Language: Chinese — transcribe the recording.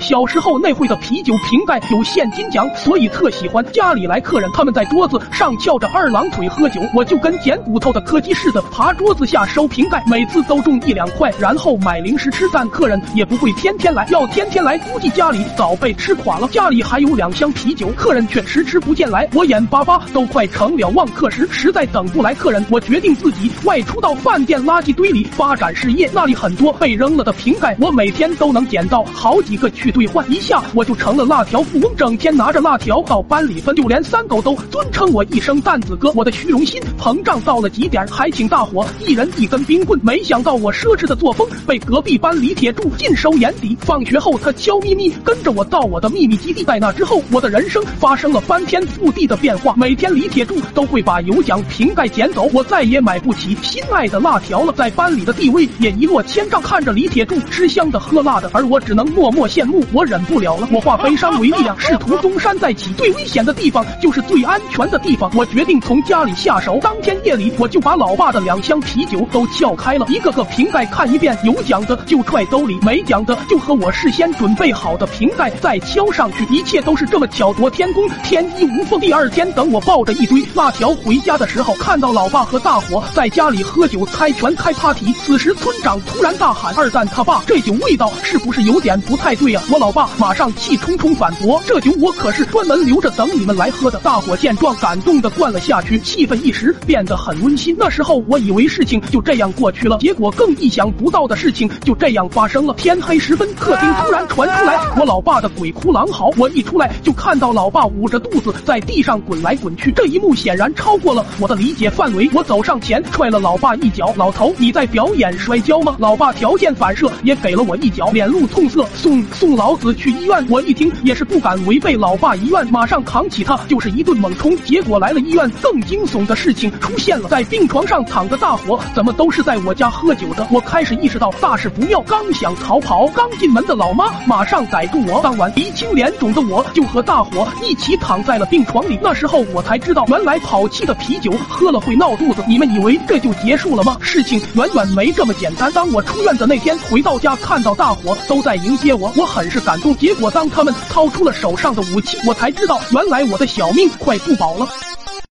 小时候那会的啤酒瓶盖有现金奖，所以特喜欢。家里来客人，他们在桌子上翘着二郎腿喝酒，我就跟捡骨头的柯基似的爬桌子下收瓶盖，每次都中一两块，然后买零食吃。但客人也不会天天来，要天天来，估计家里早被吃垮了。家里还有两箱啤酒，客人却迟迟不见来，我眼巴巴都快成了望客时，实在等不来客人，我决定自己外出到饭店垃圾堆里发展事业。那里很多被扔了的瓶盖，我每天都能捡到好几个去兑换，一下我就成了辣条富翁，整天拿着辣条到班里分，就连三狗都尊称我一声蛋子哥。我的虚荣心膨胀到了极点，还请大伙一人一根冰棍。没想到我奢侈的作风被隔壁班李铁柱尽收眼底。放学后，他悄咪咪跟着我到我的秘密基地。在那之后，我的人生发生了翻天覆地的变化。每天李铁柱都会把有奖瓶盖捡走，我再也买不起心爱的辣条了，在班里的地位也一落千丈。看着李铁柱吃香的喝辣的，而我只能默默羡慕。我忍不了了，我化悲伤为力量，试图东山再起。最危险的地方就是最安全的地方。我决定从家里下手。当天夜里，我就把老爸的两箱啤酒都撬开了，一个个瓶盖看一遍，有奖的就揣兜里，没奖的就和我事先准备好的瓶盖再敲上去。一切都是这么巧夺天工，天衣无缝。第二天，等我抱着一堆辣条回家的时候，看到老爸和大伙在家里喝酒猜拳开 party。此时，村长突然大喊：“二蛋他爸，这酒味道是不是有点不太对啊？”我老爸马上气冲冲反驳：“这酒我可是专门留着等你们来喝的。”大伙见状，感动的灌了下去，气氛一时变得很温馨。那时候我以为事情就这样过去了，结果更意想不到的事情就这样发生了。天黑时分，客厅突然传出来我老爸的鬼哭狼嚎。我一出来就看到老爸捂着肚子在地上滚来滚去，这一幕显然超过了我的理解范围。我走上前踹了老爸一脚：“老头，你在表演摔跤吗？”老爸条件反射也给了我一脚，脸露痛色：“送送老子去医院！”我一听也是不敢违背老爸遗愿，马上扛起他就是一顿猛冲。结果来了医院，更惊悚的事情出现了，在病床上躺着大伙怎么都是在我家喝酒的。我开始意识到大事不妙，刚想逃跑，刚进门的老妈马上逮住我。当晚鼻青脸肿的我就和大伙一起躺在了病床里。那时候我才知道，原来跑气的啤酒喝了会闹肚子。你们以为这就结束了吗？事情远远没这么简单。当我出院的那天回到家，看到大伙都在迎接我，我很是感动。结果当他们掏出了手上的武器，我才知道原来我的小命快不保了。